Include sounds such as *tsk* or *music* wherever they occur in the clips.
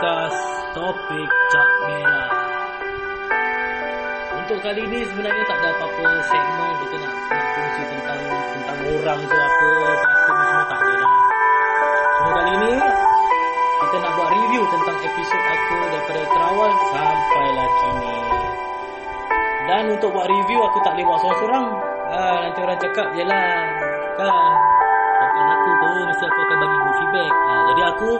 podcast Topik Cap Merah. Untuk kali ini sebenarnya tak ada apa-apa segmen kita nak nak kongsi tentang tentang orang ke apa apa ni semua tak ada dah. Cuma kali ini kita nak buat review tentang episod aku daripada terawal sampailah kini. Dan untuk buat review aku tak boleh buat seorang-seorang. Ah, nanti orang cakap jelah kan. Podcast aku tu mesti aku akan bagi good feedback. Ah, jadi aku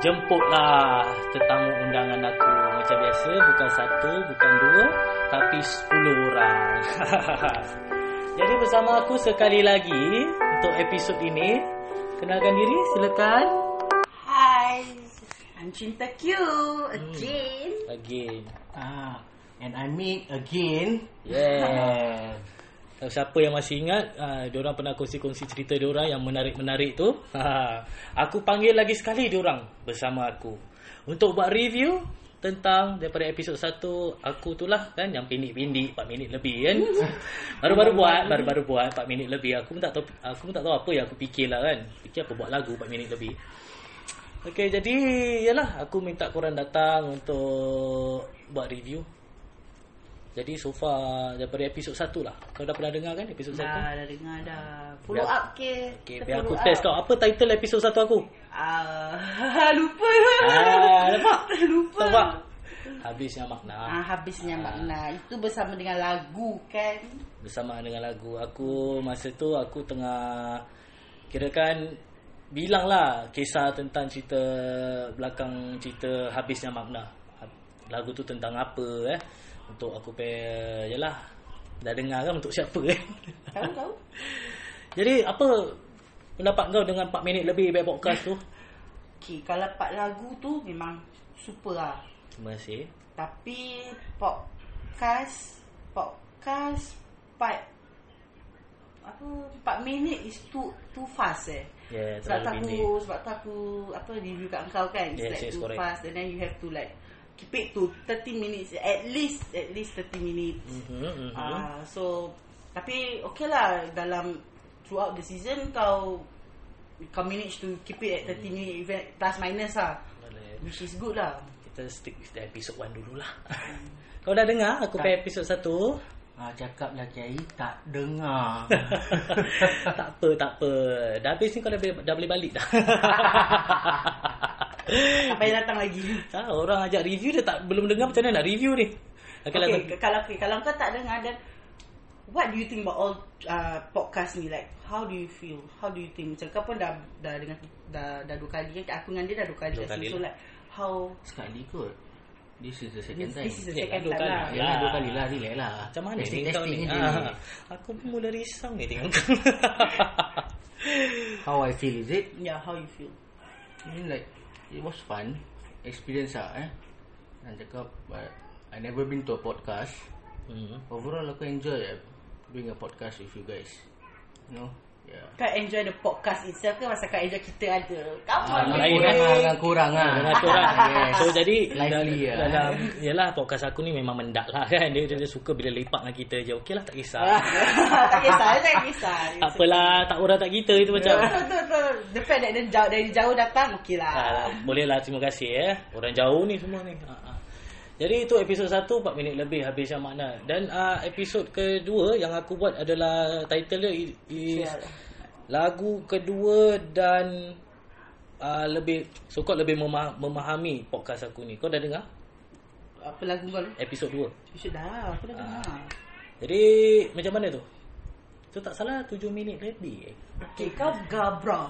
jemputlah tetamu undangan aku macam biasa bukan satu bukan dua tapi sepuluh orang. *laughs* jadi bersama aku sekali lagi untuk episod ini kenalkan diri silakan. Hi, I'm Cinta Q Hmm. again. Again. Ah, and I meet again. Yeah. *laughs* Kalau siapa yang masih ingat, uh, diorang pernah kongsi-kongsi cerita diorang yang menarik-menarik tu. Ha, *laughs* aku panggil lagi sekali diorang bersama aku. Untuk buat review tentang daripada episod 1 aku tu lah kan yang pindik-pindik 4 minit lebih kan. *laughs* Baru-baru buat, baru-baru buat 4 minit lebih. Aku pun tak tahu aku pun tak tahu apa yang aku fikir lah kan. Fikir apa buat lagu 4 minit lebih. Okey, jadi yalah aku minta korang datang untuk buat review. Jadi so far daripada episod 1 lah. Kau dah pernah dengar kan episod 1? Dah, dah dengar dah. Follow Biar- up ke? Okey, Kita biar aku follow test up. kau. Apa title episod 1 aku? Ah, *laughs* lupa. Ah, nampak? *laughs* lupa. Nampak? Habisnya makna. Ah, habisnya Ah. makna. Itu bersama dengan lagu kan? Bersama dengan lagu. Aku masa tu aku tengah kirakan bilang lah kisah tentang cerita belakang cerita habisnya makna. Lagu tu tentang apa eh? Untuk aku pe yalah. Dah dengar kan untuk siapa eh? Tahu tahu? *laughs* Jadi apa pendapat kau dengan 4 minit lebih back podcast tu? Okay, kalau part lagu tu memang super lah. Terima kasih. Tapi podcast podcast part apa 4 minit is too too fast eh. Yeah, sebab terlalu aku sebab tu aku apa review kat kau kan it's Yes, like yes, too correct. fast and then you have to like keep it to 30 minutes at least at least 30 minutes. Mhm, mhm. Ah so tapi okay lah dalam throughout the season kau kau manage to keep it at 30 minutes even plus minus lah Boleh. which is good lah. Kita stick with the episode 1 dululah. *laughs* Kau dah dengar aku pay episode 1? Ah, cakaplah Kiai tak dengar. *laughs* tak apa, tak apa. Dah habis ni kau dah, boleh- dah boleh balik dah. *laughs* Tak payah datang lagi. ah, orang ajak review dia tak belum dengar macam mana nak review ni. Okay, Okay, lah, kalau okay, kalau kau tak dengar dan what do you think about all uh, podcast ni like how do you feel how do you think macam kau pun dah dah dengan dah dah dua kali kan aku dengan dia dah dua kali Dua kali so lah. like how Sekali kot. This is the second this, time. this is the Eh, second dua time kali. lah Ya, dua kali lah, relax lah. macam mana Testing, ni kau ni? Ah, aku pun mula risau ni tengok kau. How I feel is it? yeah how you feel I mean like, it was fun. Experience lah eh. Dan cakap, but I never been to a podcast. hmm. Overall aku enjoy eh, doing a podcast with you guys. You know? Yeah. kau enjoy the podcast itself ke masa kau enjoy kita ada come Ah, lain boy. Kurang lah, dengan kurang lah. Dengan tu Yes. So jadi Lively dalam, lah. dalam Yalah podcast aku ni memang mendak lah kan Dia, dia, dia suka bila lepak dengan kita je Okey lah tak kisah *laughs* tak kisah tak kisah Tak apalah Tak orang tak kita itu macam betul betul betul the fact that dia jauh dari jauh datang okey lah Ah, boleh lah terima kasih eh. Orang jauh ni semua ni. Ha. Jadi itu episod 1 4 minit lebih habis yang makna. Dan uh, episod kedua yang aku buat adalah title dia is, Sial. lagu kedua dan uh, lebih sokot lebih memah- memahami podcast aku ni. Kau dah dengar apa lagu kau episod 2? Episod dah aku dah dengar Jadi macam mana tu? Tu tak salah 7 minit lebih. Okay, kau gabra.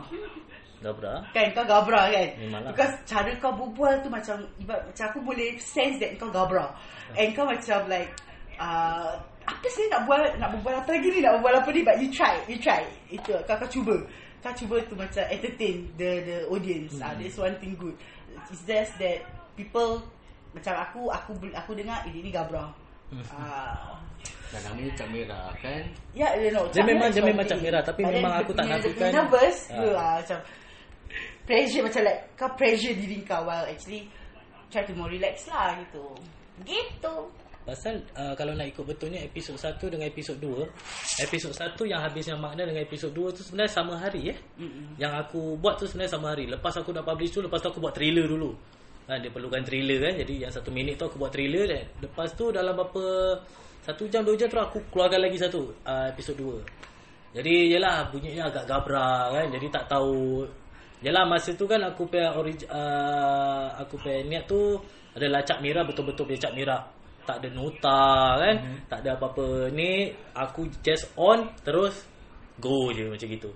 Berapa? Kan kau gabra kan? Memanglah. Because cara kau berbual tu macam ibarat macam aku boleh sense that kau gabra. And kau macam like uh, apa sih nak buat nak berbual apa lagi ni nak berbual apa ni but you try you try itu kau kau cuba kau cuba tu macam entertain the the audience ah Hmm. that's one thing good it's just that people macam aku aku aku dengar ini ni gabra *laughs* ah Dan namanya Cap Merah kan. Ya, you know, Dia memang- Merah dia memang Cap thing. Merah, tapi But memang dia aku tak punya- dia nafikan- nervous tu lah macam pressure macam like kau pressure diri kau while actually try to more relax lah gitu. Gitu. Pasal uh, kalau nak ikut betulnya episod 1 dengan episod 2 Episod 1 yang habisnya makna dengan episod 2 tu sebenarnya sama hari eh? Mm-mm. Yang aku buat tu sebenarnya sama hari. Lepas aku dah publish tu Lepas tu aku buat trailer dulu. Ha, Dia perlukan trailer kan Jadi yang satu minit tu aku buat trailer dan Lepas tu dalam berapa Satu jam dua jam tu aku keluarkan lagi satu uh, Episod 2 Jadi yelah bunyinya agak gabra kan? Jadi tak tahu Yelah masa tu kan aku punya orig, uh, Aku punya niat tu Adalah cap merah betul-betul punya cap merah Tak ada nota kan mm-hmm. Tak ada apa-apa. Ni aku just on Terus Go je macam gitu.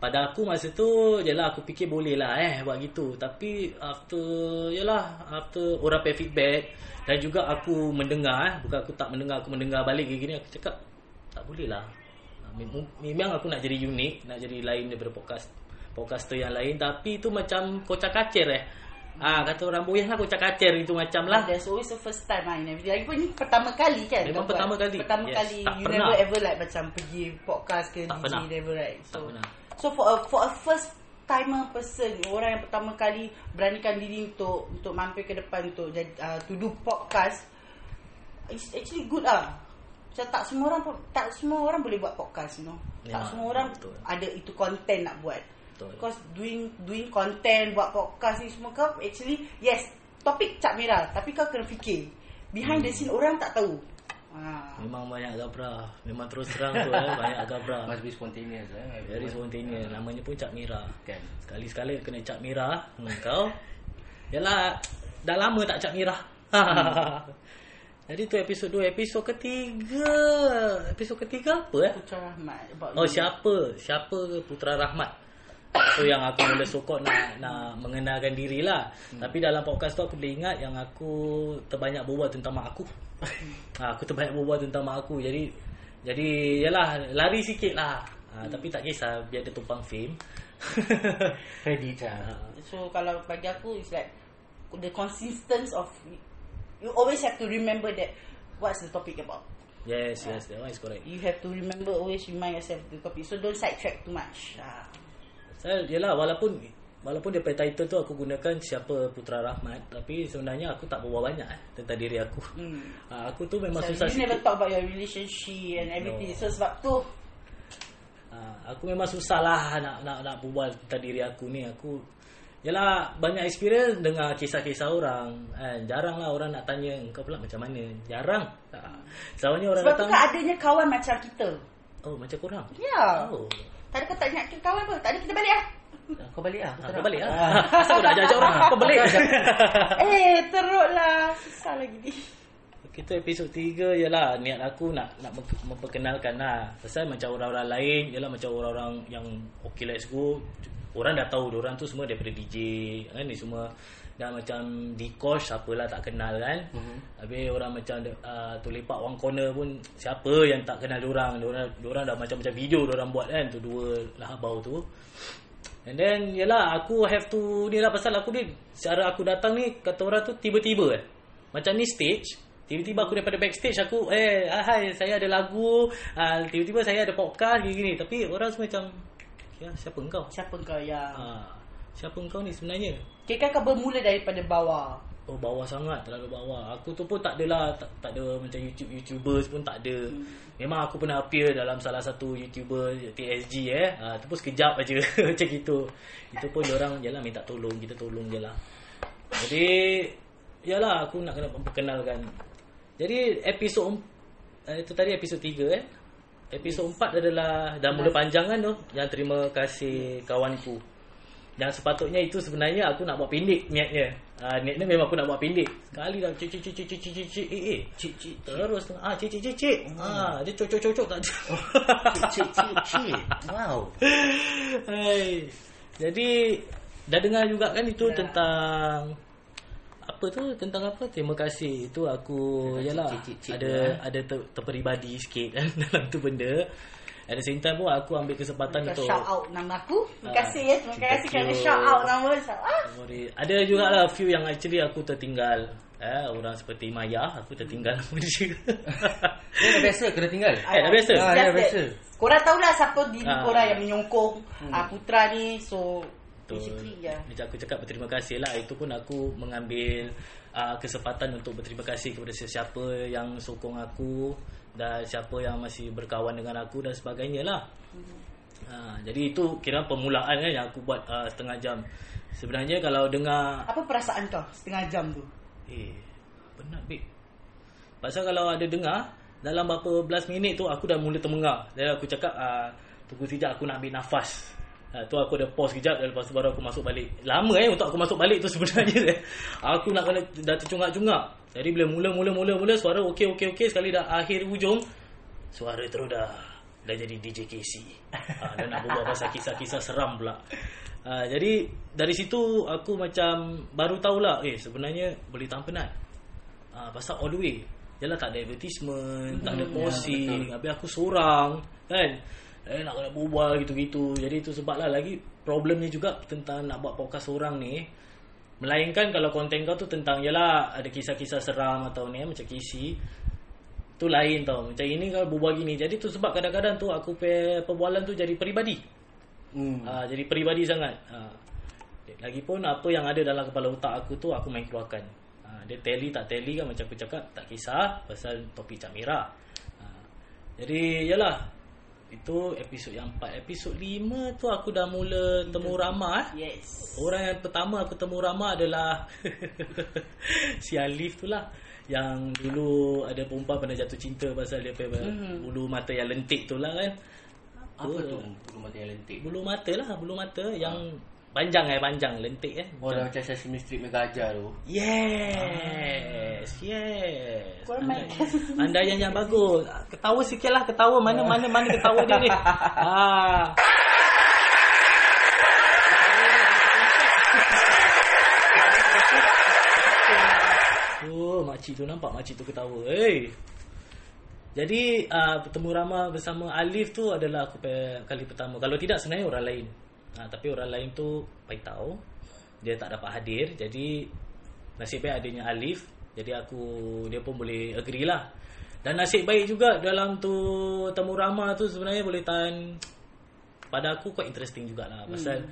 Pada aku masa tu Yalah aku fikir boleh lah eh Buat gitu. Tapi after Yalah After orang pay feedback Dan juga aku mendengar eh, Bukan aku tak mendengar Aku mendengar balik gini Aku cakap Tak boleh lah. Mem- Memang aku nak jadi unik Nak jadi lain daripada podcast Podcaster yang lain Tapi itu macam Kocak kacir eh Ah kata orang boyah lah kocak kacir itu macam lah. There's always a first time lah in everything. Lagipun ni pertama kali kan. Memang kau buat. pertama kali. Pertama Yes. kali. Tak you pernah. never ever like macam pergi podcast ke Tak DJ pernah. never right. So, Tak pernah. So for a for a first timer person, orang yang pertama kali beranikan diri untuk untuk mampir ke depan untuk jadi uh, to do podcast, it's actually good ah. Macam tak semua orang pun- tak semua orang boleh buat podcast, you know. Ya, tak semua orang betul. ada itu content nak buat. Betul. Because doing doing content buat podcast ni semua kau actually yes topik cap merah tapi kau kena fikir behind the scene orang tak tahu. Ha. Memang banyak gabra. Memang terus terang tu eh banyak gabra. *laughs* Must be spontaneous eh. Very spontaneous. Namanya pun cap merah. Kan. Sekali-sekala kena cap merah hmm, kau. Yalah dah lama tak cap merah. *laughs* Jadi tu episod 2, episod ketiga. Episod ketiga apa eh? Putra Rahmat Oh siapa? Siapa Putra Rahmat? So yang aku mula sokong nak nak mengenalkan diri lah. Hmm. Tapi dalam podcast tu aku boleh ingat yang aku terbanyak berbual tentang mak aku. ha, *laughs* aku terbanyak berbual tentang mak aku. Jadi jadi yalah lari sikit lah. Ha, hmm. Tapi tak kisah biar dia tumpang fame. *laughs* Credit lah. So kalau bagi aku it's like the consistency of you always have to remember that what's the topic about. yes, yes, that one is correct. You have to remember always remind yourself the topic. So don't sidetrack too much. Ha. Saya yalah walaupun walaupun dia title tu aku gunakan siapa Putra Rahmat tapi sebenarnya aku tak berbual banyak eh, tentang diri aku. Hmm. Ha, *laughs* aku tu memang So, susah you never sikit. talk about your relationship and everything. No. So sebab tu Ha, aku memang susah lah nak nak nak berbual tentang diri aku ni. Aku Yalah banyak experience dengar kisah-kisah orang kan. Jarang lah orang nak tanya kau pula macam mana. Jarang. Ha. Selalunya orang sebab tu datang kan adanya kawan macam kita. Oh macam korang. Ya. Oh. Tadi kau tak ingat kita kawan apa? Tadi kita balik lah. Kau balik lah. Ha, kau balik lah. *laughs* Asal kau dah ajak orang kau balik. *laughs* eh, teruk lah. Susah lagi ni. Kita episod 3 ialah niat aku nak nak mem- memperkenalkan lah. Pasal macam orang-orang lain ialah macam orang-orang yang okay let's go. Orang dah tahu orang tu semua daripada DJ kan ni semua dah macam Dikosh siapalah tak kenal kan. Mm-hmm. Habis orang macam uh, Tulipak One Corner pun siapa yang tak kenal orang. Orang orang dah macam-macam video orang buat kan tu dua lahabau tu. And then yalah aku have to ni lah pasal aku ni cara aku datang ni kata orang tu tiba-tiba eh. Macam ni stage Tiba-tiba aku daripada backstage aku eh ah, hai saya ada lagu ah, tiba-tiba saya ada podcast gini-gini tapi orang semua macam ya siapa engkau? Siapa kau yang... Ah, siapa engkau ni sebenarnya? Kira kau bermula daripada bawah. Oh bawah sangat terlalu bawah. Aku tu pun tak adalah tak, tak ada macam YouTube YouTubers pun tak ada. Memang aku pernah appear dalam salah satu YouTuber TSG eh. Ah tu pun sekejap aja *laughs* macam gitu. Itu pun orang jelah minta tolong, kita tolong je lah. Jadi yalah aku nak kena memperkenalkan. Jadi episod eh, itu tadi episod 3 eh. Episod 4 adalah dah mula panjang kan tu. Yang terima kasih kawanku. Yang sepatutnya itu sebenarnya aku nak buat pendek niatnya. Ah niatnya memang aku nak buat pendek. Sekali dah cik cik cik cik cik cik cik eh eh cik cik terus ah cik cik cik cik. Ah dia cocok cocok cocok tak. Cik, cik, cik. Wow. Hai. Jadi dah dengar juga kan itu Dah. tentang apa tu tentang apa terima kasih itu aku yalah ada ya. ada ter, terperibadi sikit kan dalam tu benda at the same time pun aku ambil kesempatan Kau untuk shout out nama aku. Terima Ah, kasih ya. Terima kasih kerana shout out nama. Out. Sorry. Ada juga lah few yang actually aku tertinggal. Eh, orang seperti Maya, aku tertinggal nama *laughs* dia. Dia dah biasa kena tinggal. Eh, dah biasa? Ah, dah biasa. Korang tahulah siapa diri Ah. korang yang menyongkong ah. Putra ni. So, Itu Basically, ya. macam aku cakap berterima kasih lah. Itu pun aku mengambil uh, kesempatan untuk berterima kasih kepada sesiapa yang sokong aku dan siapa yang masih berkawan dengan aku dan sebagainya lah. Ha, jadi itu kira permulaan kan yang aku buat uh, setengah jam. Sebenarnya kalau dengar Apa perasaan kau setengah jam tu? Eh, penat babe. Pasal kalau ada dengar, dalam berapa belas minit tu aku dah mula termengar. Dan aku cakap, uh, tunggu sekejap aku nak ambil nafas. Uh, tu aku ada pause sekejap dan lepas tu baru aku masuk balik. Lama eh untuk aku masuk balik tu *laughs* sebenarnya. aku nak kena dah tercungak-cungak. Jadi bila mula-mula-mula-mula suara okey okey okey sekali dah akhir hujung suara terus dah dah jadi DJ KC. Ha, dan nak berbual pasal kisah-kisah seram pula. Ha, jadi dari situ aku macam baru tahulah eh sebenarnya boleh tahan penat. Ha, pasal all the way. Yalah tak ada advertisement, tak ada posting, ya, habis aku seorang kan. Eh nak kena berbual gitu-gitu. Jadi itu sebablah lagi problemnya juga tentang nak buat podcast seorang ni. Melainkan kalau konten kau tu tentang Yalah ada kisah-kisah seram atau ni Macam kisi Tu lain tau Macam ini kalau berbual gini Jadi tu sebab kadang-kadang tu Aku pe perbualan tu jadi peribadi Hmm. ha, Jadi peribadi sangat ha. Lagipun apa yang ada dalam kepala otak aku tu Aku main keluarkan ha, Dia tally tak tally kan Macam aku cakap Tak kisah Pasal topik Cak Merah ha. Jadi yalah Itu episod yang 4 Episod 5 tu aku dah mula temu Rama eh. Yes. Orang yang pertama aku temu Rama adalah *laughs* si Alif tu lah yang dulu ada perempuan pernah jatuh cinta pasal dia punya Mhm. bulu mata yang lentik tu lah kan. Apa tu? Bulu mata yang lentik. Bulu mata lah, bulu mata yang panjang eh, panjang, lentik eh. Oh, dah macam Sesame Street punya gajah tu. Yes, yes. Korang Anda, main. anda yang yang bagus. Ketawa sikit lah, ketawa mana mana mana ketawa dia ni. *laughs* Ah. Oh, makcik tu nampak makcik tu ketawa. Hey. Jadi uh, bertemu Rama bersama Alif tu adalah aku pe- kali pertama. Kalau tidak sebenarnya orang lain. Uh, tapi orang lain tu bagi tahu dia tak dapat hadir. Jadi nasib baik adanya Alif. Jadi aku dia pun boleh agree lah. Dan nasib baik juga dalam tu temu Rama tu sebenarnya boleh tahan pada aku quite interesting jugalah pasal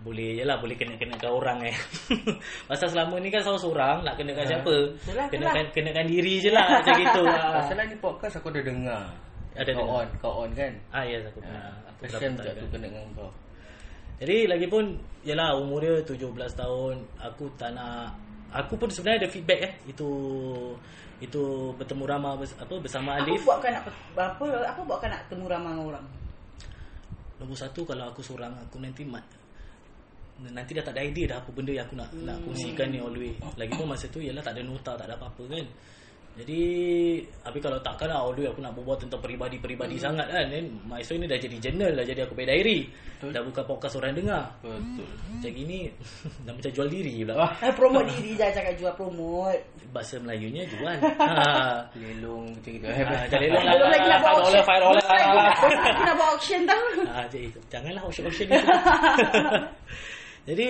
boleh je lah boleh kena-kenakan orang eh. *laughs* pasal selama ni kan selalu seorang nak kenakan siapa? Itulah, Kenakan kenakan diri je lah *laughs* macam gitu. Ah. Pasal ni podcast aku ada dengar. Ada kau dengar. on, kau on kan? Ah yes aku pernah. Aku pernah tu kena dengan kau. Jadi lagipun yalah umur dia 17 tahun, aku tak nak aku pun sebenarnya ada feedback eh itu itu bertemu Rama bers, apa bersama Alif. buatkan nak apa apa buatkan nak temu ramai dengan orang? Nombor satu kalau aku seorang aku nanti mat nanti dah tak ada idea dah apa benda yang aku nak hmm. nak kongsikan ni all the way. Lagipun masa tu ialah tak ada nota, tak ada apa-apa kan. Jadi Tapi kalau takkan lah All way aku nak berbual Tentang peribadi-peribadi hmm. sangat kan Then My story ni dah jadi journal Dah jadi aku punya diary Betul. Dah buka podcast orang dengar Betul. Macam gini *laughs* Dah macam jual diri pula Wah. Eh, promote diri jangan cakap jual promote. Bahasa Melayunya jual *laughs* ha. Lelong macam gitu. ha, Macam lelong lah Belum lagi nak buat auction. dollar Belum lagi Aku nak buat auction tau. *laughs* Ah, jadi janganlah auction-auction ni. jadi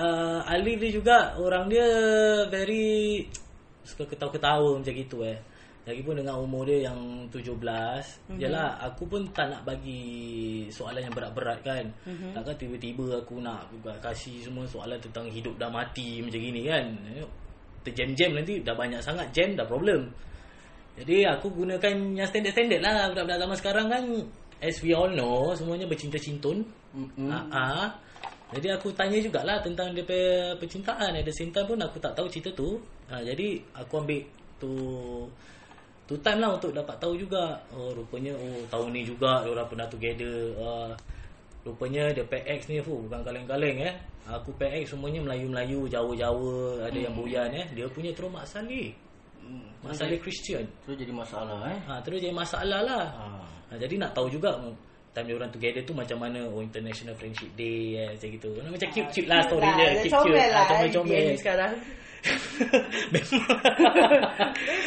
uh, Alif dia juga orang dia very suka ketawa-ketawa macam gitu eh. Lagipun dengan umur dia yang 17 mm-hmm. Yalah aku pun tak nak bagi soalan yang berat-berat kan mm-hmm. Takkan tiba-tiba aku nak kasih semua soalan tentang hidup dah mati macam gini kan Terjam-jam nanti dah banyak sangat jam dah problem jadi aku gunakan yang standard-standard lah Budak-budak zaman sekarang kan As we all know Semuanya bercinta-cintun Mm-mm. Ha. Jadi aku tanya jugalah Tentang dia percintaan At the same time pun Aku tak tahu cerita tu ha, Jadi aku ambil tu Tu time lah untuk dapat tahu juga Oh rupanya Oh tahun ni juga Diorang pernah together uh, Rupanya dia PX ni fuh, Bukan kaleng-kaleng eh Aku PX semuanya Melayu-Melayu Jawa-Jawa Ada yang buyan eh Dia punya terus Mak Saleh Mak Saleh Christian Tu jadi masalah eh. Ha, terus jadi masalah lah. Ha. Ha, jadi nak tahu juga mm, time dia orang together tu macam mana oh International Friendship Day eh, macam gitu. Macam cute-cute lah story dia. Dia Cute-cute. comel lah. Ha, comel-comel. Ni sekarang. Memang.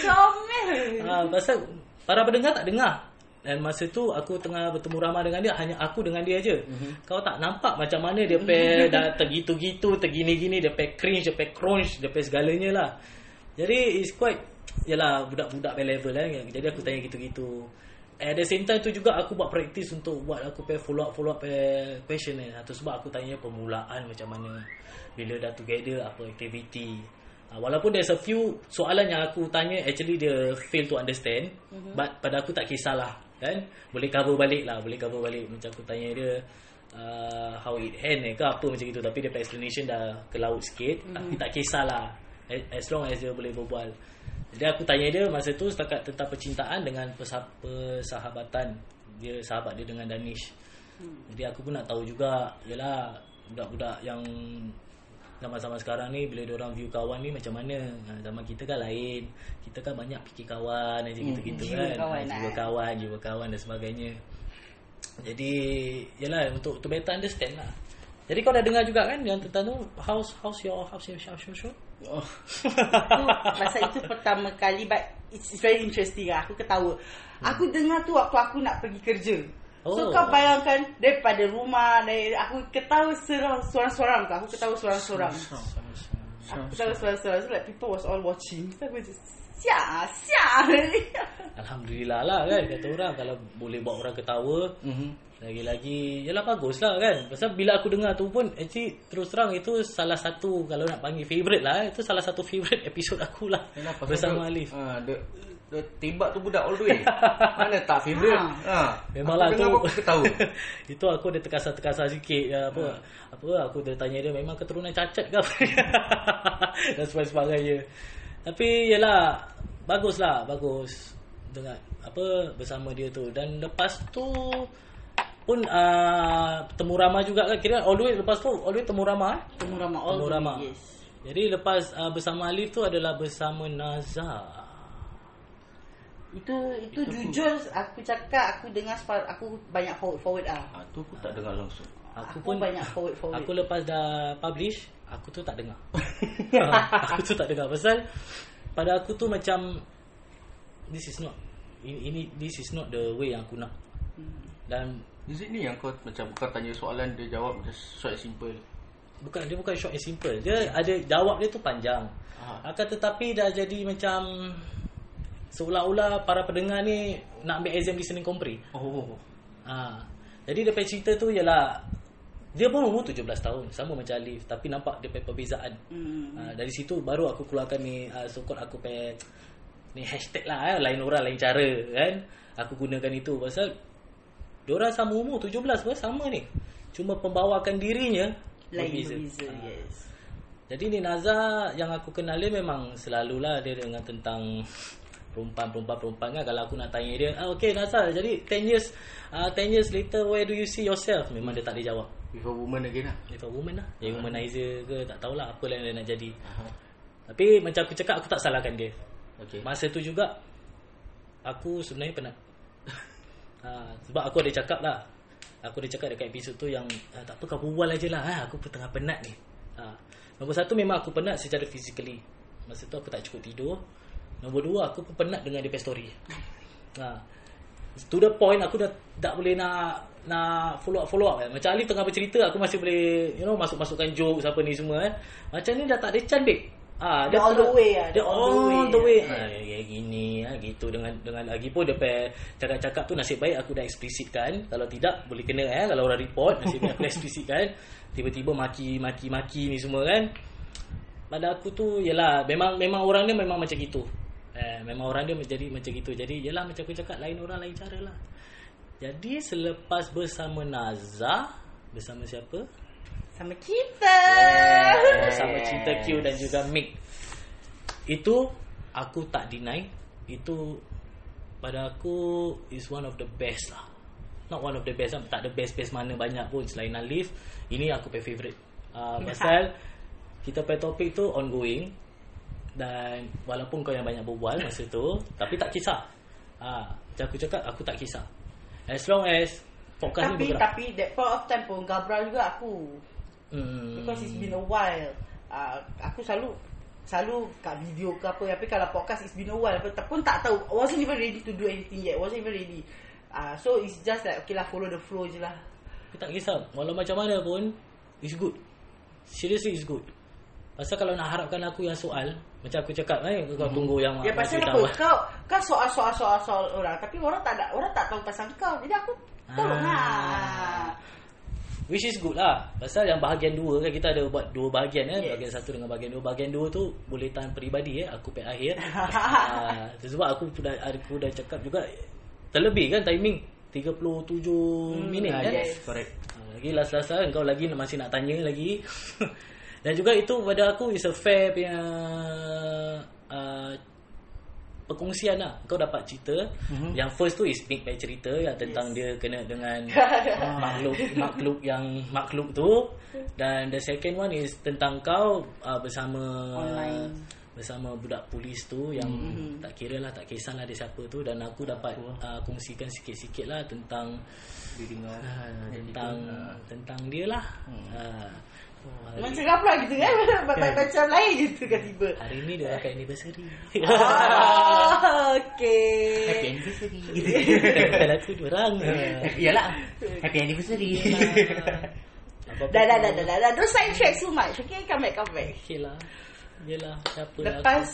Comel. *laughs* ha, pasal para pendengar tak dengar. Dan masa tu aku tengah bertemu ramah dengan dia hanya aku dengan dia je. Mm-hmm. Kau tak nampak macam mana dia pe dah tergitu-gitu, tergini-gini, dia pe cringe, dia pe crunch, dia pe segalanya lah. Jadi it's quite Yalah budak-budak punya level eh. Jadi aku tanya gitu-gitu at the same time tu juga aku buat practice untuk buat aku pay follow up follow up pay question ni. Satu sebab aku tanya permulaan macam mana bila dah together apa activity. Uh, walaupun there's a few soalan yang aku tanya actually dia fail to understand mm-hmm. but pada aku tak kisahlah kan? Boleh cover balik lah boleh cover balik. Macam aku tanya dia uh, how it end eh, ke apa? macam itu tapi dia explanation dah ke laut sikit. Mm-hmm. tapi tak kisahlah as, as long as dia boleh berbual. Jadi aku tanya dia masa tu setakat tentang percintaan dengan persah- persahabatan dia sahabat dia dengan Danish. Hmm. jadi aku pun nak tahu juga yalah budak-budak yang zaman-zaman sekarang ni bila dia orang view kawan ni macam mana? Ha, zaman kita kan lain. Kita kan banyak fikir kawan macam Hmm, gitu-gitu jiwa kan. Kawan Ha, jiwa lah. kawan jiwa kawan dan sebagainya. Jadi yalah untuk to better understand lah. Jadi kau dah dengar juga kan yang tentang tu? How's how's your how's your show? Oh. *laughs* tu masa itu pertama kali but it's very interesting lah. Aku ketawa. Aku dengar tu waktu aku nak pergi kerja So Oh. kau bayangkan daripada rumah dari aku ketawa seorang-seorang tu aku ketawa seorang-seorang aku ketawa seorang-seorang so like people was all watching. So aku just siap siap Alhamdulillah lah kan? Kata orang kalau boleh buat orang ketawa Mhm. lagi-lagi yalah bagus lah kan? Pasal bila aku dengar tu pun actually terus terang itu salah satu kalau nak panggil favourite lah itu salah satu favourite *laughs* episod aku lah. Yalah, bersama Alif. Ha, dia, dia tembak tu budak all the way. *laughs* Mana tak favourite? Ha. Memanglah aku tu aku ketawa. *laughs* Itu aku ada terkasar-terkasar sikit ya, apa apa aku dah tanya dia memang keturunan cacat ke apa *laughs* dan sebagainya. Tapi yalah baguslah bagus dengan apa bersama dia tu dan lepas tu pun uh, temu ramah juga kan kira all the way lepas tu all the way temu ramah eh? temu ramah all Temu the way, ramah. yes Jadi lepas uh, bersama Alif tu adalah bersama Nazar. Itu itu jujur aku cakap aku dengar separ- aku banyak forward forward ah Ha, tu aku tak dengar langsung. Aku, Aku pun banyak forward forward Aku lepas dah publish, aku tu tak dengar. *laughs* aku tu tak dengar pasal pada aku tu macam this is not ini, ini this is not the way yang aku nak. Dan Is it ni yang kau macam kau tanya soalan dia jawab just short and simple. bukan dia bukan short and simple. Dia ada jawab dia tu panjang. Ah. Akan tetapi dah jadi macam seolah-olah para pendengar ni nak ambil exam listening compre. Oh. Ha. Jadi dia punya cerita tu ialah dia pun umur 17 tahun sama macam Alif tapi nampak dia punya perbezaan. Hmm. Ha, dari situ baru aku keluarkan ni uh, so called aku punya ni hashtag lah eh, lain orang lain cara kan. Aku gunakan itu pasal diorang sama umur 17 pun sama ni. Cuma pembawakan dirinya lain berbeza. berbeza Ha. yes Jadi ni Nazar yang aku kenal dia memang selalulah dia dengan tentang perempuan-perempuan kan kalau aku nak tanya dia ah, okay Nazar jadi 10 years uh, 10 years later where do you see yourself? Memang dia tak ada jawab. With a woman again lah. if a woman lah. Jadi womanizer ke tak tahulah apa yang dia nak jadi. Aha. tapi macam aku cakap aku tak salahkan dia. Okay. masa tu juga aku sebenarnya penat. Ha, *laughs* sebab aku ada cakap lah. Aku ada cakap dekat episod tu yang ah, tak apa kau berbual aja lah ha, aku pun tengah penat ni. Ha. nombor satu memang aku penat secara physically. Masa tu aku tak cukup tidur nombor dua aku pun penat dengan dia punya story ha. to the point aku dah tak boleh nak nak follow up follow up kan. Macam Ali tengah bercerita aku masih boleh you know masuk masukkan jokes apa ni semua kan. Macam ni dah tak ada cantik. Ah, Dia all the way lah, Dia all, the way. the way. Ha, kayak gini ha, gitu dengan dengan lagi pun dia cakap-cakap tu nasib baik aku dah eksplisitkan. Kalau tidak boleh kena eh kalau orang report nasib baik aku dah eksplisitkan. Tiba-tiba maki maki maki ni semua kan. Pada aku tu yalah memang memang orang dia memang macam gitu. Eh, memang orang dia menjadi macam gitu. Jadi yalah macam aku cakap lain orang lain cara lah. Jadi selepas bersama Nazar bersama siapa? sama kita bersama Cinta Q dan juga Mick. Itu aku tak deny itu pada aku is one of the best lah. Not one of the best lah. Tak ada best-best mana banyak pun selain Alif. Ini aku punya favourite. Uh, pasal kita punya topik tu ongoing dan walaupun kau yang banyak berbual masa tu tapi tak kisah. Ah, macam aku cakap aku tak kisah. As long as podcast tapi ni bergerak. tapi that point of time pun Gabra juga aku. Hmm. because it's been a while. Uh, aku selalu selalu kat video ke apa tapi kalau podcast it's been a while. Tapi pun tak tahu. I wasn't even ready to do anything yet. Wasn't even ready. Uh, so it's just like okay lah follow the flow je lah. Tapi tak kisah. Walau macam mana pun It's good. Seriously it's good. Pasal kalau nak harapkan aku yang soal Macam aku cakap eh kau tunggu yang Ya pasal apa? tahu. Kau kau soal soal soal soal orang tapi orang tak ada orang tak tahu pasal kau. Jadi aku tolong ah. Which is good lah Pasal yang bahagian dua kan Kita ada buat dua bahagian eh. Yes. Bahagian satu dengan bahagian dua Bahagian dua tu Boleh tahan peribadi eh. Aku pet akhir *laughs* uh, Sebab aku dah, aku dah cakap juga Terlebih kan timing 37 minit Ah, kan yes, correct. Ah, Lagi last-last kan Kau lagi masih nak tanya lagi *laughs* Dan juga itu pada aku Is a fair punya uh, Perkongsian lah Kau dapat cerita Mhm. Yang first tu is Big Bang cerita Yang tentang dia kena dengan *laughs* makhluk makhluk yang makhluk tu dan the second one is tentang kau uh, bersama Online. bersama budak polis tu yang mm-hmm. tak kira lah tak kisahlah dia siapa tu dan aku dapat uh, kongsikan sikit-sikit lah tentang Dia dengar. uh, tentang tentang dia lah Hmm. uh, Macam apa gitu kan? *laughs* Macam lain gitu kan tiba. hari ni dia pakai anniversary Ah, Happy okay. anniversary. Bukan aku diorang Iyalah. Happy anniversary. Dah dah dah dah dah. dah. Don't side track so much. Okay, come back, come back. Okay lah Yelah siapa lah Lepas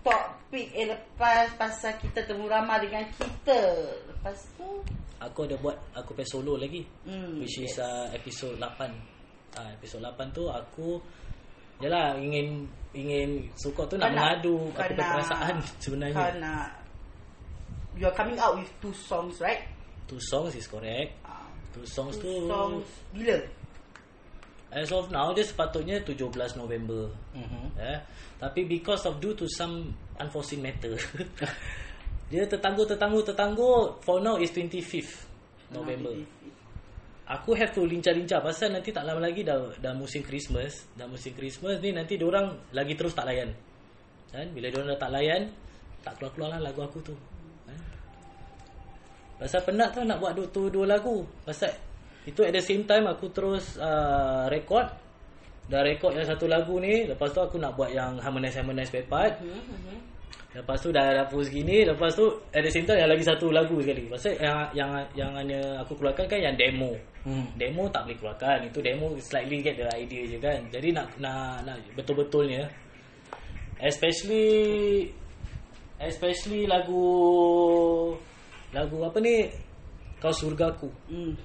topik eh lepas pasal kita temu ramah dengan kita. Lepas tu Aku ada buat Aku pay solo lagi Hmm, Which is yes. uh, episode 8 uh, Episode 8 tu aku Yalah ingin Ingin Suka tu nak mengadu Aku perasaan *laughs* sebenarnya kau nak You're coming out with two songs, right? Two songs is correct Ah, Two songs two tu songs bila? As of now Dia sepatutnya 17 November Mhm. eh? Tapi because of Due to some Unforeseen matter *laughs* Dia tertangguh Tertangguh For now is 25th November Aku have to lincah-lincah pasal nanti tak lama lagi dah dah musim Christmas. Dah musim Christmas ni nanti orang lagi terus tak layan. Kan? Bila orang dah tak layan, tak keluar-keluar lah lagu aku tu. Kan? Pasal penat tu nak buat dua, tu dua lagu. Pasal itu at the same time aku terus uh, record. Dah record yang satu lagu ni, lepas tu aku nak buat yang harmonize-harmonize part. Lepas tu dah dah post gini, lepas tu at the same time yang lagi satu lagu sekali. Pasal yang yang yang hanya aku keluarkan kan yang demo. Hmm. Demo tak boleh keluarkan. Itu demo slightly get the idea je kan. Jadi nak nak nak betul-betulnya especially especially lagu lagu apa ni Kau Surgaku. Hmm.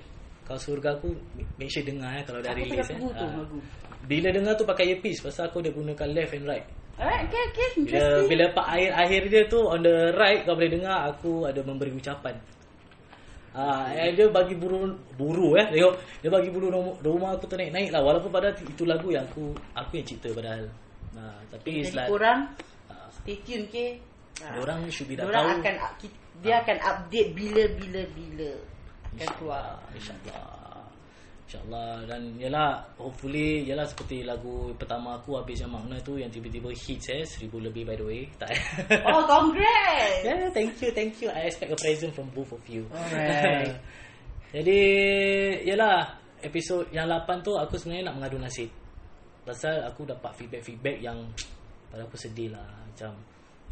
Kau Surgaku make sure dengar eh kalau dah Aku release eh. tu Ah. lagu. Bila dengar tu pakai earpiece pasal aku dah gunakan left and right. Alright, okay, okay. Bila Interesting. bila part akhir-akhir dia tu on the right kau boleh dengar aku ada memberi ucapan. Ah, eh, dia bagi buru buru eh. Tengok dia bagi bulu rumah, aku tu naik-naik lah walaupun padahal itu lagu yang aku aku yang cipta padahal. Nah, tapi Jadi like korang ah, stay tune, okay? Ah. Orang should be dah tahu. akan dia akan update bila bila bila akan keluar. InsyaAllah InsyaAllah Dan yalah Hopefully Yalah seperti lagu Pertama aku Habis yang makna tu Yang tiba-tiba hits eh Seribu lebih by the way Tak *laughs* Oh, congrats. *laughs* Yeah, thank you, thank you. I expect a present from both of you. Alright. *laughs* Jadi, yalah, episod yang 8 tu aku sebenarnya nak mengadu nasib. Pasal aku dapat feedback-feedback yang *tsk* pada aku sedih lah. Macam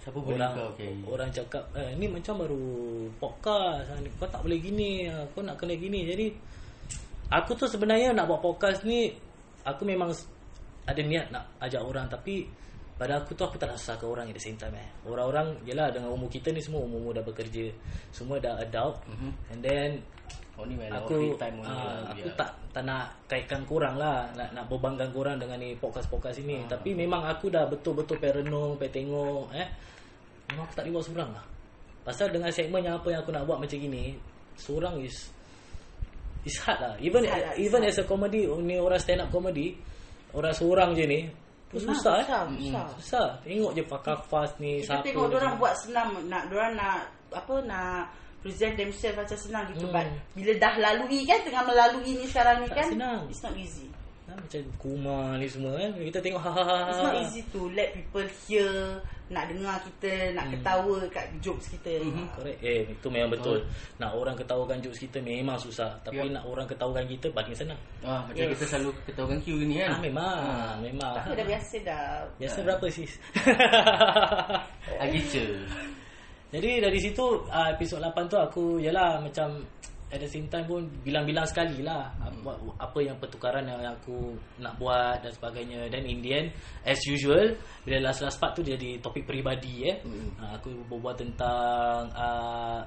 Siapa boleh orang, kau okay. orang cakap, eh, ni macam baru podcast. Kau tak boleh gini. Kau nak kena gini. Jadi, aku tu sebenarnya nak buat podcast ni, aku memang ada niat nak ajak orang. Tapi, pada aku tu aku tak nak susahkan orang at the same time eh. Orang-orang, yelah dengan umur kita ni semua umur-umur dah bekerja. Semua dah adult. Mhm. And then, Oh ni main aku time only ah, lah. aku biar. tak tak nak kaitkan korang lah nak nak bebankan korang dengan ni podcast-podcast ini Ah. tapi memang aku dah betul-betul perenung pe tengok eh memang aku tak boleh buat seorang lah pasal dengan segmen yang apa yang aku nak buat macam gini seorang is is hard lah even It's hard lah, it's even hard. as a comedy ni orang stand up comedy orang seorang je ni tu susah eh susah, Mm, susah. susah tengok je pakar fast ni Kita siapa tengok orang buat senang nak orang nak apa nak present themselves macam senang gitu Hmm. but bila dah lalui kan tengah melalui ni sekarang ni Tak kan senang. it's not easy ha, macam Kuma ni semua kan kita tengok ha ha ha it's not easy to let people hear nak dengar kita nak ketawa kat jokes kita Mhm, correct. Eh, itu memang betul. Nak orang ketawakan jokes kita memang susah. Tapi Ya. nak orang ketawakan kita paling senang. Ah, macam Yes. kita selalu ketahukan Q ni kan. Ah, memang. Ah. Memang. Aku dah biasa dah Biasa berapa sis? *laughs* Ah, gitu. Jadi dari situ uh, episod 8 tu aku yalah macam at the same time pun bilang-bilang sekali lah apa, apa yang pertukaran yang aku nak buat dan sebagainya. Dan in the end as usual bila last last part tu jadi topik peribadi eh. Mm. uh, aku berbual tentang uh,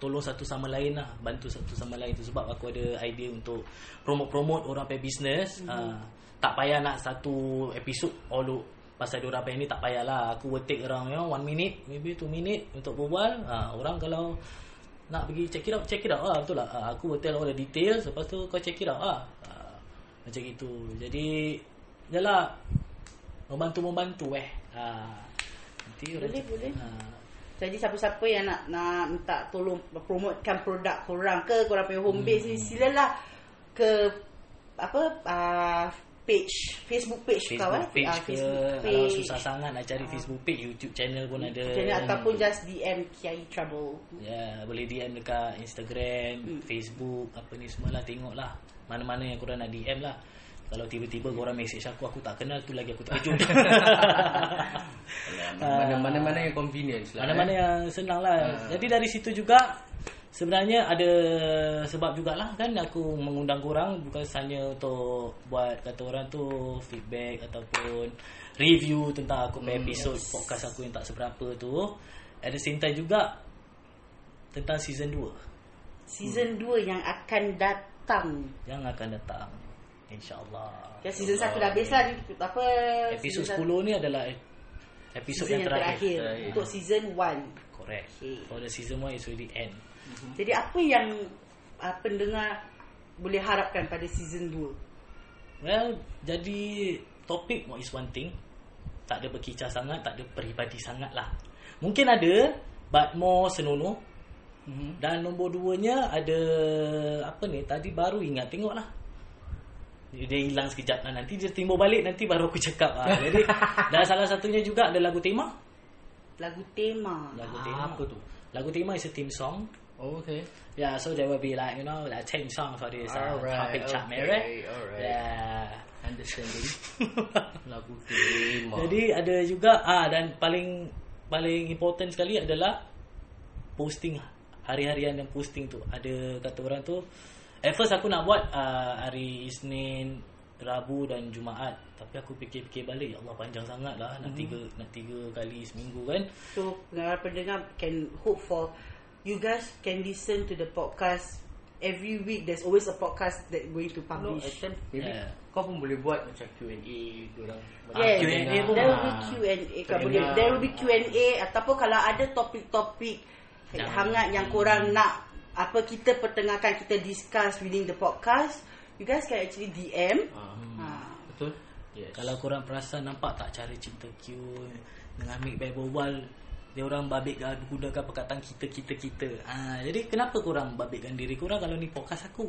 tolong satu sama lain lah bantu satu sama lain tu. Sebab aku ada idea untuk promote-promote orang pay business. Mm-hmm. uh, tak payah nak satu episod all o- pasal diorang pay ni tak payahlah. Aku will take around you know, one minute maybe two minute untuk berbual. Uh, orang kalau nak pergi check it out check it out. Lah betul lah. Uh, aku will tell all the details. Lepas tu kau check it out. Lah uh, macam gitu. Jadi yalah membantu-membantu eh. Uh, nanti Boleh, boleh. ah, Jadi siapa-siapa yang nak nak minta tolong promotekan produk korang ke korang punya home base Hmm. ni silalah ke apa uh, page Facebook page kau eh Facebook page Ah, ke Facebook Kalau page susah sangat nak cari Facebook page YouTube channel pun ada Channel ataupun just DM Kiai Trouble. Ya boleh DM dekat Instagram Hmm. Facebook Apa ni semua lah Tengok lah Mana-mana yang korang nak DM lah Kalau tiba-tiba korang message aku Aku tak kenal tu lagi aku terkejut *laughs* Mana-mana mana yang convenience lah. Mana-mana eh. yang senang lah Ah. Jadi dari situ juga Sebenarnya ada sebab jugalah kan aku mengundang korang bukan hanya untuk buat kata orang tu feedback ataupun review tentang aku punya Hmm, episod podcast aku yang tak seberapa tu. At the same time juga tentang season 2 Season 2 yang akan datang. yang akan datang. InsyaAllah. Ya season 1 dah habis lah apa Episod season 10 ni adalah episod season yang terakhir. terakhir. untuk season 1. Correct. Okay. For the season 1 is already end. Jadi apa yang uh, pendengar boleh harapkan pada season 2? Well, jadi topik is one thing. Tak ada berkicau sangat, tak ada peribadi sangat lah. Mungkin ada, but more senonoh. Mhm. Dan nombor duanya ada apa ni? Tadi baru ingat tengok lah. Dia hilang sekejap lah. Nanti dia timbul balik Nanti baru aku cakap lah. Jadi *laughs* Dan salah satunya juga Ada lagu tema Lagu tema. Lagu Ah, tema apa tu? Lagu tema is a theme song Oh, okay. Yeah, so there will be like you know like theme song for this uh, Alright, topic chat okay, merah. alright. Yeah. Understanding. *laughs* Lagu tema. Jadi ada juga ah dan paling paling important sekali adalah posting hari-harian yang posting tu. Ada kata orang tu at first aku nak buat uh, hari Isnin, Rabu dan Jumaat. Tapi aku fikir-fikir balik, ya Allah panjang sangat lah nak tiga nak tiga kali seminggu kan. So pendengar-pendengar can hope for you guys can listen to the podcast every week. There's always a podcast that going to No, publish. attempt, maybe Yeah. kau pun boleh buat macam Q&A orang. Ah, Yes, Q&A pun there will be ah. Q&A boleh. There will be Q&A ataupun kalau ada topik-topik Yang- hangat yang korang nak apa kita pertengahkan kita discuss within the podcast, you guys can actually DM. Ah, Ha. betul? Yes. Kalau korang perasan nampak tak cara cinta Q dengan baik berbual dia orang babik gunakan perkataan kita kita kita. Ha, jadi kenapa korang babitkan diri korang kalau ni podcast aku?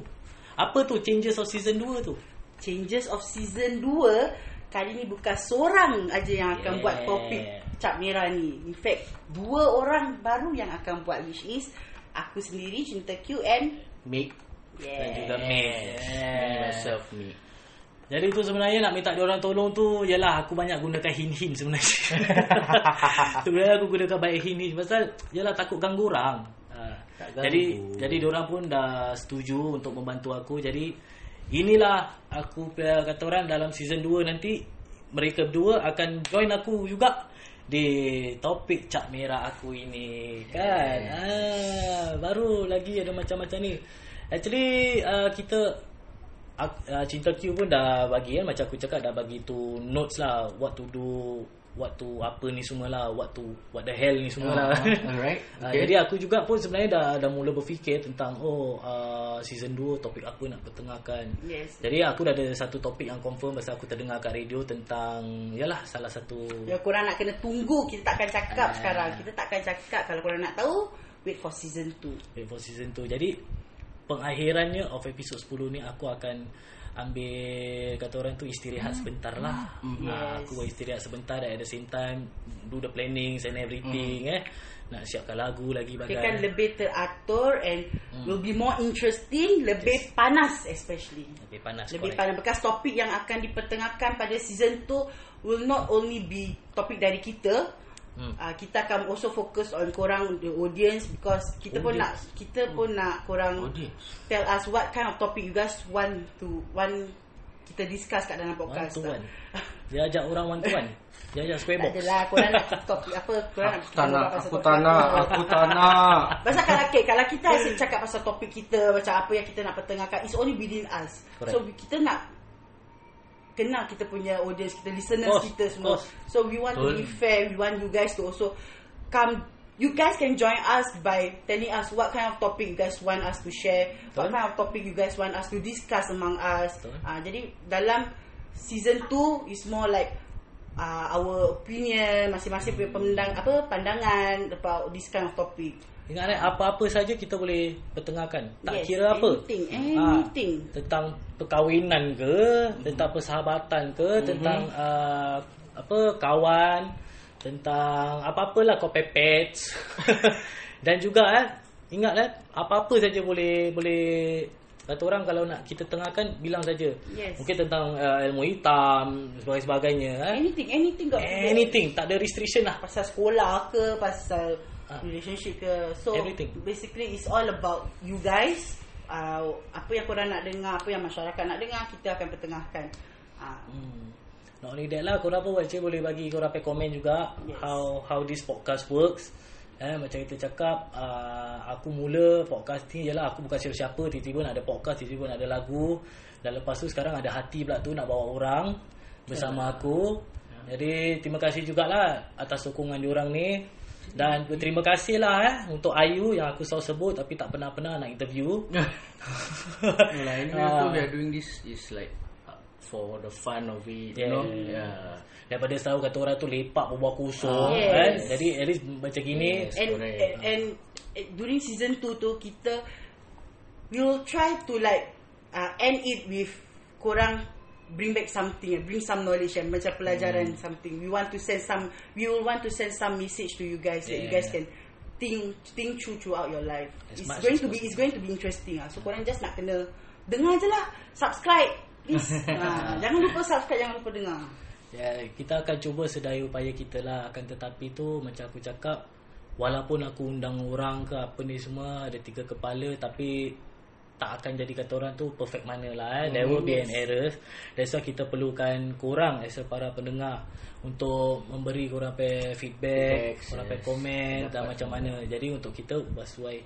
Apa tu changes of season 2 tu? Changes of season 2 Kali ni bukan seorang aja yang akan Yeah. buat topik Cap Merah ni In fact Dua orang baru yang akan buat Which is Aku sendiri Cinta Q and Make Dan Yeah juga May. me myself me. Jadi tu sebenarnya nak minta dia orang tolong tu Yalah aku banyak gunakan hint-hint sebenarnya. *laughs* Sebenarnya aku gunakan banyak hint-hint Pasal Yalah takut ganggu orang. Ha. Ganggu. Jadi Jadi orang pun dah setuju Untuk membantu aku. Jadi Inilah Aku kata orang Dalam season 2 nanti Mereka berdua akan join aku juga Di topik Cap Merah aku ini. Kan? Ah, Baru lagi ada macam-macam ni. Actually uh, Kita uh, Cinta Q pun dah bagi kan Macam aku cakap dah bagi tu notes lah. What to do What to apa ni semua lah What to What the hell ni semua lah Ah, *laughs* alright, Ah, okay. Jadi aku juga pun sebenarnya dah, dah mula berfikir tentang Oh uh, season 2 topik apa nak pertengahkan. Yes. Jadi aku dah ada satu topik yang confirm Pasal aku terdengar kat radio tentang Yalah salah satu Yang korang nak kena tunggu. Kita takkan cakap Ah. sekarang. Kita takkan cakap Kalau korang nak tahu Wait for season 2 Wait for season 2 Jadi Pengakhirannya of episode 10 ni Aku akan Ambil Kata orang tu Istirahat sebentar lah Mm. Yes. Aku buat istirahat sebentar And at the same time Do the plannings and everything eh Nak siapkan lagu lagi Dia bagai kan lebih teratur And Hmm. will be more interesting Lebih panas especially Lebih panas Lebih correct. panas Bekas topik yang akan dipertengahkan pada season 2 Will not only be topik dari kita Hmm. Uh, kita akan also focus on korang the audience because kita pun nak Audience. kita pun nak korang Audience. tell us what kind of topic you guys want to want kita discuss kat dalam One podcast. to one. *laughs* Dia ajak orang one to one. Dia ajak square Tak box. adalah korang nak topik apa *laughs* korang Aku tak nak, pasal aku topik tak nak, aku tak nak. *laughs* Pasal kalau okay, kalau kita asyik cakap pasal topik kita macam apa yang kita nak pertengahkan it's only within us. Correct. So kita nak kenal kita punya audience kita listeners Course, kita semua. course. So we want to be fair, we want you guys to also come you guys can join us by telling us what kind of topic you guys want us to share, what Betul. kind of topic you guys want us to discuss among us. Ah jadi dalam season 2 is more like uh, our opinion masing-masing punya pemandang apa pandangan about this kind of topic. Ingat eh, apa-apa saja kita boleh pertengahkan. Tak Yes, kira apa. anything, Ah, anything. tentang perkahwinan ke, tentang persahabatan ke, tentang uh, apa kawan, tentang apa-apalah kau pepets. *laughs* Dan juga eh, ingat eh, apa-apa saja boleh boleh kata orang kalau nak kita tengahkan bilang saja. Yes. Mungkin tentang uh, ilmu hitam sebagainya sebagainya eh. Anything, anything got Anything, tak ada restriction lah. pasal sekolah ke pasal Ah. relationship ke so Everything. basically it's all about you guys uh, apa yang korang nak dengar apa yang masyarakat nak dengar kita akan pertengahkan uh, Hmm. Not only that lah, korang pun actually boleh bagi korang pay komen juga Yes. how how this podcast works. Eh, macam kita cakap, uh, aku mula podcast ni jelah aku bukan siapa-siapa, tiba-tiba nak ada podcast, tiba-tiba nak ada lagu. Dan lepas tu sekarang ada hati pula tu nak bawa orang bersama aku. Jadi terima kasih jugalah atas sokongan diorang ni. Dan berterima kasih lah eh untuk Ayu yang aku selalu sebut tapi tak pernah-pernah nak interview. No lah, anyway Ah. also we are doing this is like uh, for the fun of it, you Yeah. know. Yeah. Daripada selalu kata orang tu lepak berbual kosong Yes. kan. Jadi at least macam gini Yes. and, correct. and and and during season 2 tu kita we'll try to like uh, end it with korang bring back something bring some knowledge and macam pelajaran Hmm. something. We want to send some we will want to send some message to you guys that you Yeah. guys can think think through throughout your life. As it's going to be it's going to be interesting ah. So korang just nak kena dengar je lah. Subscribe please. Ha, *laughs* jangan lupa subscribe jangan lupa dengar. Ya, kita akan cuba sedaya upaya kita lah. Akan tetapi tu macam aku cakap walaupun aku undang orang ke apa ni semua ada tiga kepala tapi tak akan jadi kata orang tu perfect mana lah eh. There will be an errors. That's why kita perlukan korang as a para pendengar untuk memberi korang pe feedback, Feedbacks, korang pe yes. komen dan macam mana. Jadi untuk kita sesuai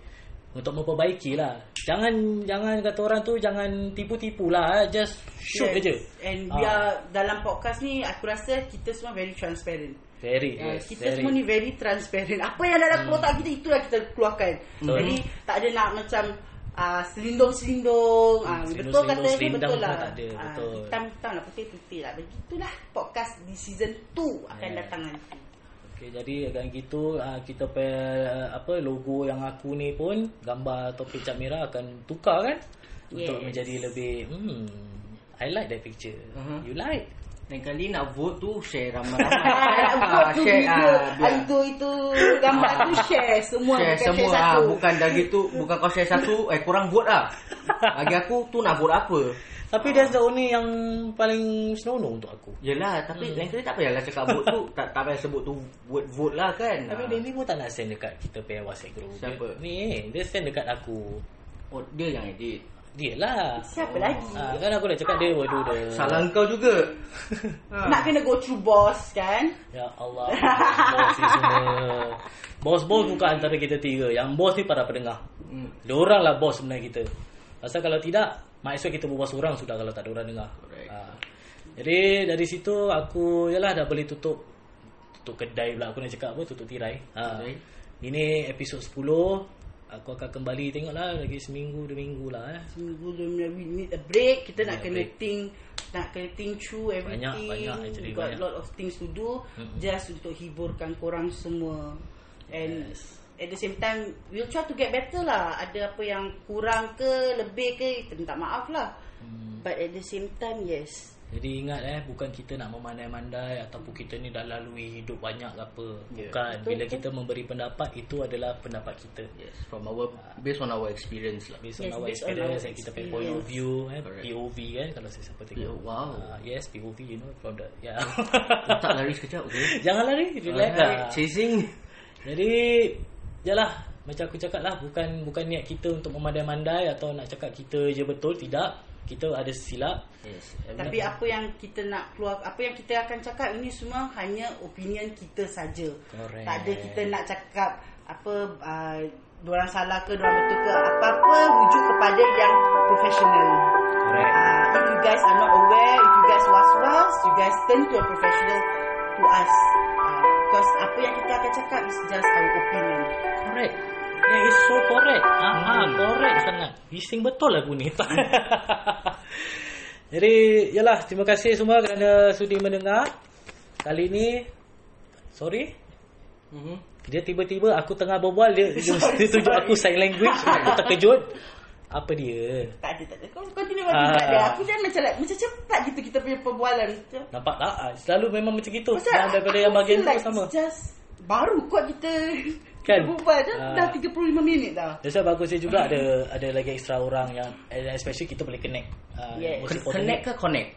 untuk memperbaiki lah. Jangan jangan kata orang tu jangan tipu-tipu lah. eh. Just shoot Yes. aja. And are dalam podcast ni aku rasa kita semua very transparent. Very, Uh, yes, kita very. semua ni very transparent. Apa yang dalam hmm. otak kita itulah kita keluarkan. Betul. Jadi tak ada nak macam uh, selindung-selindung. Uh, Hmm, betul kata selindung, ni selindang betul lah. tak ada, Ah, betul. hitam-hitam lah putih-putih lah. Begitulah podcast di season 2 akan Yeah. datang nanti. Okey, jadi akan gitu uh, kita pe apa logo yang aku ni pun gambar topi cap merah akan tukar kan untuk Yes. menjadi lebih hmm I like that picture. Mhm. You like? Lain kali nak vote tu share ramai-ramai. *laughs* Ah, Ah, tu share, video, ah, ah, biar. itu itu gambar tu share semua Share bukan semua share ah, satu. bukan dah gitu bukan kau share satu eh kurang vote lah. Bagi aku tu nak vote apa? Tapi that's the only yang paling senonoh untuk aku. Yelah tapi lain kali tak payahlah cakap vote tu tak tak payah sebut tu word vote lah kan. Tapi Ah. dia ni pun tak nak send dekat kita punya WhatsApp group. Siapa? Ni, dia send dekat aku. oh, dia yang edit. Dia lah. Siapa lagi? Ah, kan aku dah cakap dia waduh dia. Salah kau juga. Ha. *laughs* Nak kena go through boss kan? Ya Allah. Bos ni semua. Bos-bos bukan antara kita tiga. Yang bos ni para pendengar. Hmm. Diorang lah bos sebenarnya kita. Pasal kalau tidak, might as well kita berbual seorang sudah kalau tak ada orang dengar. Correct. Ha. Jadi dari situ aku yalah dah boleh tutup tutup kedai pula aku nak cakap apa tutup tirai. Ha. Tirai. Ini episod 10. Aku akan kembali tengoklah lagi seminggu dua minggu lah eh. Seminggu dua minggu we need a break kita nak Need a kena break. think nak kena think through everything Banyak, banyak, actually we got banyak. a lot of things to do Mm-mm. just untuk hiburkan korang semua and Yes. at the same time we'll try to get better lah ada apa yang kurang ke lebih ke kita minta maaf lah Hmm. but at the same time yes Jadi ingat eh bukan kita nak memandai-mandai ataupun kita ni dah lalui hidup banyak ke apa. Ya, Bukan. betul, Bila betul. kita memberi pendapat itu adalah pendapat kita. Yes, from our based on our experience lah. Based on Yes, our based on experience our and kita punya point of view eh Correct. POV kan kalau saya siapa tengok. Yeah, wow. Ah, yes POV you know from the *laughs* yeah. Tak lari sekejap, okay? Jangan lari, relax lah. Alright, Chasing. Jadi Yalah Macam aku cakap lah Bukan bukan niat kita untuk memandai-mandai Atau nak cakap kita je betul Tidak Kita ada silap Yes. Tapi apa yang kita nak keluar Apa yang kita akan cakap Ini semua hanya opinion kita saja. Correct. Tak ada kita nak cakap Apa uh, Diorang salah ke Diorang betul ke Apa-apa Rujuk kepada yang Professional Correct uh, If you guys are not aware If you guys was-was You guys turn to a professional To us uh, Because apa yang kita akan cakap Is just our opinion Correct Yeah, it's so correct. Ah, ah, Hmm. correct sangat. Bising betul lagu ni. *laughs* Jadi, yalah, terima kasih semua kerana sudi mendengar. Kali ni, sorry, Mm-hmm. dia tiba-tiba aku tengah berbual, dia, dia, *laughs* dia tunjuk aku sign language, *laughs* aku terkejut. Apa dia? Tak ada, tak ada. Kau continue bagi Ah. tak ada. Aku jangan macam like, macam cepat gitu kita punya perbualan. Nampak tak? Ah, Selalu memang macam gitu. Pasal Yang daripada yang bagian like sama. just baru kot kita Kan? *laughs* berbual dah, Ah. dah 35 minit dah. That's why bagus dia juga ada ada lagi extra orang yang especially kita boleh connect. Uh, Yes. Connect ke connect?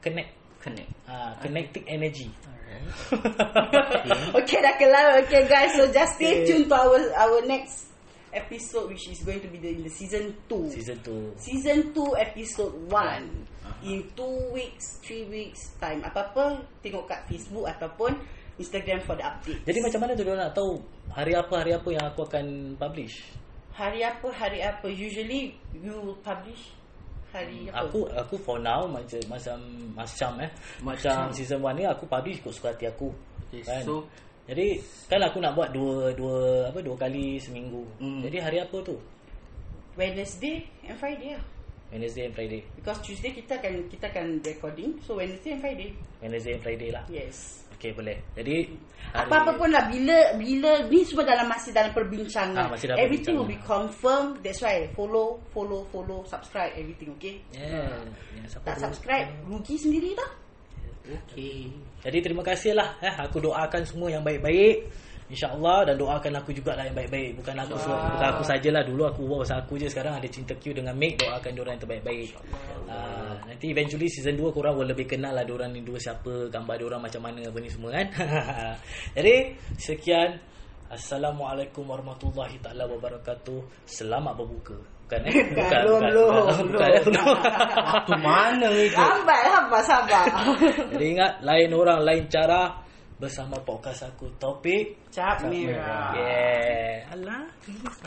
Connect. Connect. Ah, connecting energy. Alright. *laughs* okay dah kelar. Okay guys, so just stay Okay. tuned to our our next episode which is going to be the, in the season 2. Season 2. Season 2 episode 1 In 2 weeks 3 weeks time Apa-apa Tengok kat Facebook Ataupun Instagram for the update Jadi macam mana tu dia nak tahu hari apa hari apa yang aku akan publish? Hari apa Hari apa Usually You will publish Hari apa Aku aku for now macam macam macam eh macam season 1 ni aku publish ikut suka hati aku. Okay, kan? so- jadi kan aku nak buat dua dua apa dua kali seminggu. Hmm. Jadi hari apa tu? Wednesday and Friday lah Wednesday and Friday. Because Tuesday kita akan Kita akan recording So Wednesday and Friday Wednesday and Friday lah. Yes Okay boleh. Jadi hari- Apa-apa pun lah Bila Bila Ni semua dalam Masih dalam perbincangan Ah, masih dalam Everything will be perbincangan. confirmed That's why Follow Follow Follow Subscribe Everything okay Yeah. yeah Tak dulu? subscribe Rugi sendiri tau Okay. Jadi terima kasih lah eh. Aku doakan semua yang baik-baik InsyaAllah Dan doakan aku jugalah yang baik-baik. Bukan aku bukan aku sajalah. Dulu aku wow aku je. Sekarang ada cinta Q dengan Mick. Doakan diorang yang terbaik-baik. Uh, Nanti eventually season 2 Korang will lebih kenal lah Diorang ni. Dua siapa Gambar diorang macam mana Apa ni semua kan. *laughs* Jadi Sekian. Assalamualaikum warahmatullahi taala wabarakatuh. Selamat berbuka. Bukan eh? *laughs* Bukan, belum, belum, *laughs* Bukan, eh? belum. Waktu mana itu? Lambat sabar sabar. Jadi ingat lain orang lain cara bersama podcast aku topik Cap merah Yeah. Alah.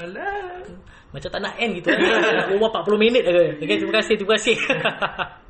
Alah. Macam tak nak end gitu. Berbual 40 minit aja. Okay, terima kasih, terima kasih. *laughs*